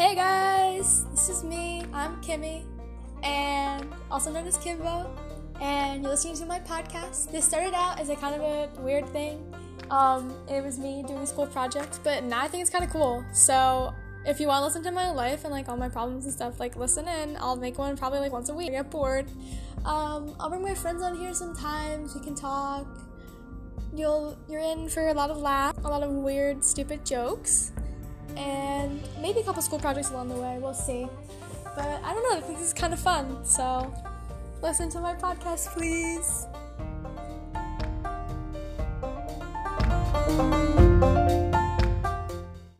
Hey guys, this is me. I'm Kimmy, and also known as Kimbo. And you're listening to my podcast. This started out as a kind of a weird thing. Um, it was me doing a school project, but now I think it's kind of cool. So if you want to listen to my life and like all my problems and stuff, like listen in. I'll make one probably like once a week. I get bored. Um, I'll bring my friends on here sometimes. We can talk. You'll you're in for a lot of laughs, a lot of weird, stupid jokes and maybe a couple school projects along the way. We'll see. But I don't know, I think this is kind of fun. So listen to my podcast, please.